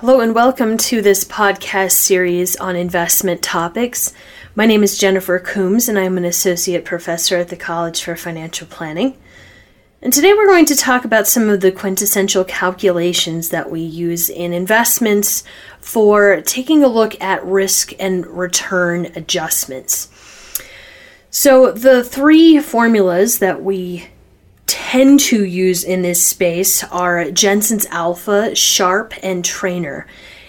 Hello, and welcome to this podcast series on investment topics. My name is Jennifer Coombs, and I'm an associate professor at the College for Financial Planning. And today we're going to talk about some of the quintessential calculations that we use in investments for taking a look at risk and return adjustments. So, the three formulas that we tend to use in this space are Jensen's Alpha, Sharpe, and Treynor.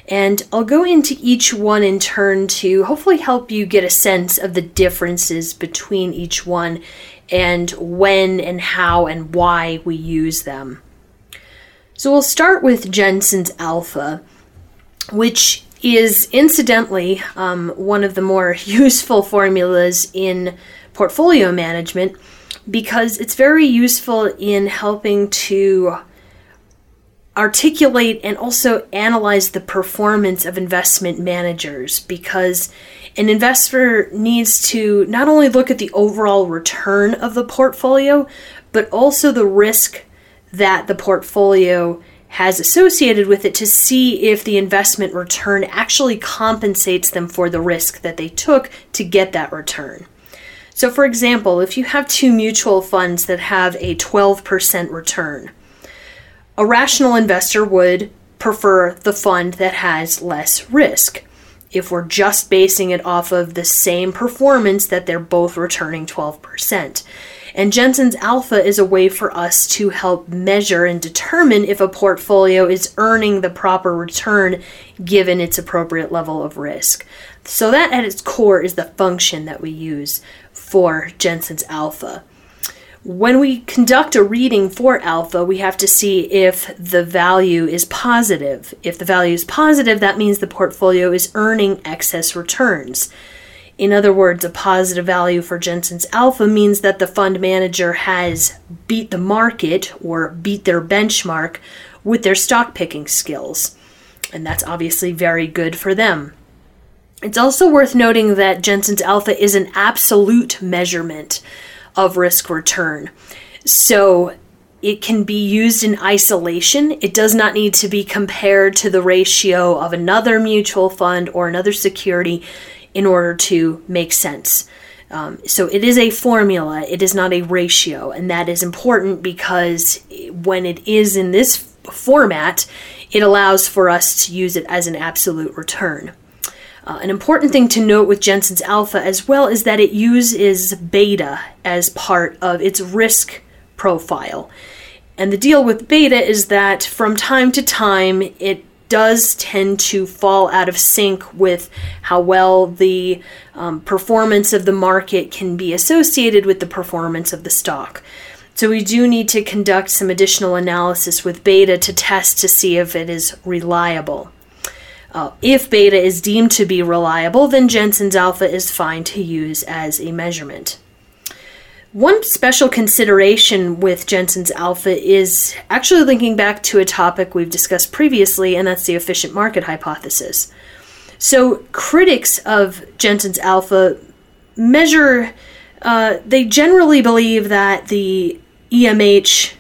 And I'll go into each one in turn to hopefully help you get a sense of the differences between each one and when and how and why we use them. So we'll start with Jensen's Alpha, which is incidentally um, one of the more useful formulas in portfolio management because it's very useful in helping to articulate and also analyze the performance of investment managers because an investor needs to not only look at the overall return of the portfolio, but also the risk that the portfolio has associated with it to see if the investment return actually compensates them for the risk that they took to get that return. So, for example, if you have two mutual funds that have a 12% return, a rational investor would prefer the fund that has less risk. If we're just basing it off of the same performance that they're both returning 12%. And Jensen's Alpha is a way for us to help measure and determine if a portfolio is earning the proper return given its appropriate level of risk. So, that at its core is the function that we use for Jensen's alpha. When we conduct a reading for alpha, we have to see if the value is positive. If the value is positive, that means the portfolio is earning excess returns. In other words, a positive value for Jensen's alpha means that the fund manager has beat the market or beat their benchmark with their stock picking skills. And that's obviously very good for them. It's also worth noting that Jensen's alpha is an absolute measurement of risk return. So it can be used in isolation. It does not need to be compared to the ratio of another mutual fund or another security in order to make sense. Um, so it is a formula, it is not a ratio, and that is important because when it is in this format, it allows for us to use it as an absolute return. Uh, an important thing to note with Jensen's alpha as well is that it uses beta as part of its risk profile. And the deal with beta is that from time to time it does tend to fall out of sync with how well the um, performance of the market can be associated with the performance of the stock. So we do need to conduct some additional analysis with beta to test to see if it is reliable. Uh, if beta is deemed to be reliable, then Jensen's alpha is fine to use as a measurement. One special consideration with Jensen's alpha is actually linking back to a topic we've discussed previously, and that's the efficient market hypothesis. So, critics of Jensen's alpha measure, uh, they generally believe that the EMH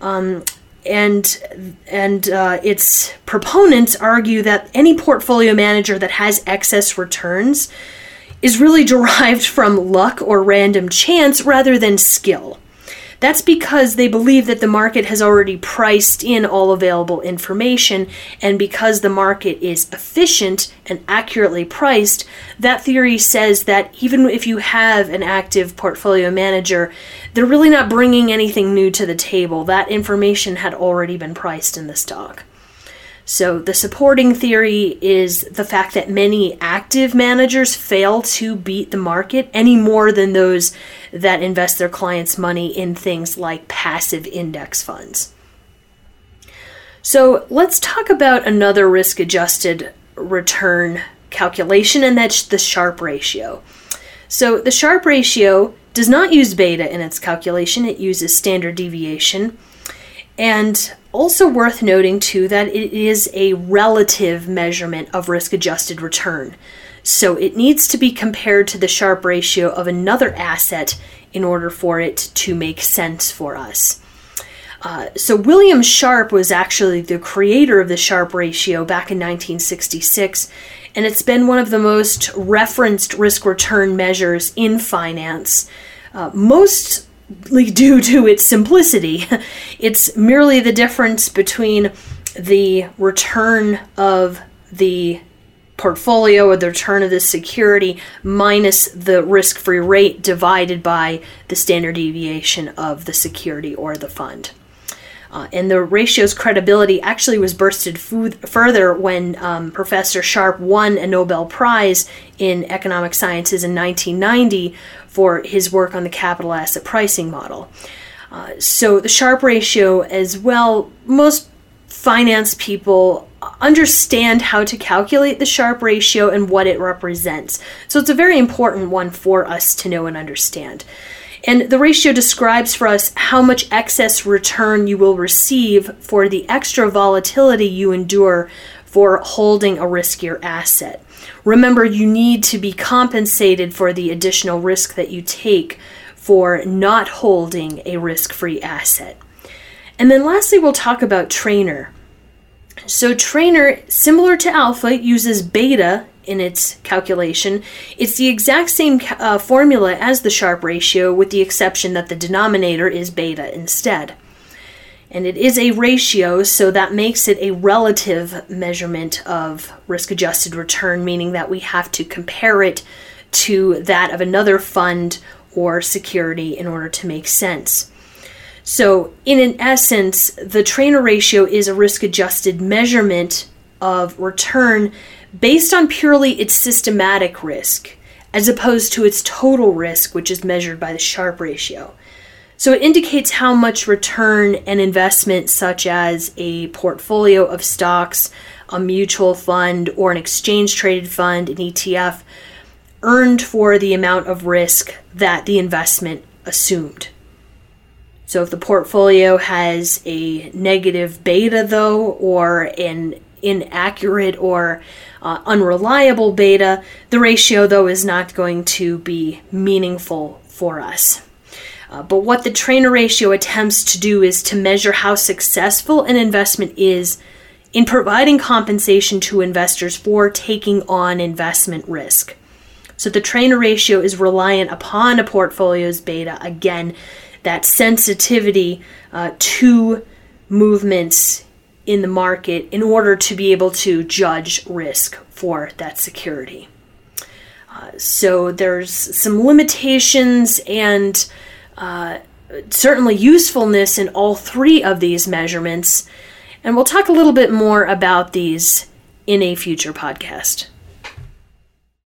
um, and and uh, its proponents argue that any portfolio manager that has excess returns is really derived from luck or random chance rather than skill. That's because they believe that the market has already priced in all available information, and because the market is efficient and accurately priced, that theory says that even if you have an active portfolio manager, they're really not bringing anything new to the table. That information had already been priced in the stock. So, the supporting theory is the fact that many active managers fail to beat the market any more than those that invest their clients' money in things like passive index funds. So, let's talk about another risk adjusted return calculation, and that's the Sharpe ratio. So, the Sharpe ratio does not use beta in its calculation, it uses standard deviation. And also worth noting, too, that it is a relative measurement of risk adjusted return. So it needs to be compared to the Sharpe ratio of another asset in order for it to make sense for us. Uh, so, William Sharpe was actually the creator of the Sharpe ratio back in 1966, and it's been one of the most referenced risk return measures in finance, uh, mostly due to its simplicity. it's merely the difference between the return of the portfolio or the return of the security minus the risk free rate divided by the standard deviation of the security or the fund. Uh, and the ratio's credibility actually was bursted further when um, Professor Sharpe won a Nobel Prize in economic sciences in 1990 for his work on the capital asset pricing model. Uh, so the Sharpe ratio, as well, most finance people understand how to calculate the Sharpe ratio and what it represents. So it's a very important one for us to know and understand. And the ratio describes for us how much excess return you will receive for the extra volatility you endure for holding a riskier asset. Remember, you need to be compensated for the additional risk that you take for not holding a risk free asset. And then lastly, we'll talk about Treynor. So, Treynor, similar to alpha, uses beta in its calculation. It's the exact same uh, formula as the Sharpe ratio, with the exception that the denominator is beta instead. And it is a ratio, so that makes it a relative measurement of risk adjusted return, meaning that we have to compare it to that of another fund or security in order to make sense. So, in an essence, the Treynor ratio is a risk adjusted measurement of return based on purely its systematic risk, as opposed to its total risk, which is measured by the Sharpe ratio. So it indicates how much return an investment, such as a portfolio of stocks, a mutual fund, or an exchange traded fund, an ETF, earned for the amount of risk that the investment assumed. So if the portfolio has a negative beta, though, or an inaccurate or uh, unreliable beta, the ratio, though, is not going to be meaningful for us. Uh, but what the Treynor ratio attempts to do is to measure how successful an investment is in providing compensation to investors for taking on investment risk. So the Treynor ratio is reliant upon a portfolio's beta, again, that sensitivity uh, to movements in the market in order to be able to judge risk for that security. Uh, so there's some limitations and uh, certainly usefulness in all three of these measurements, and we'll talk a little bit more about these in a future podcast.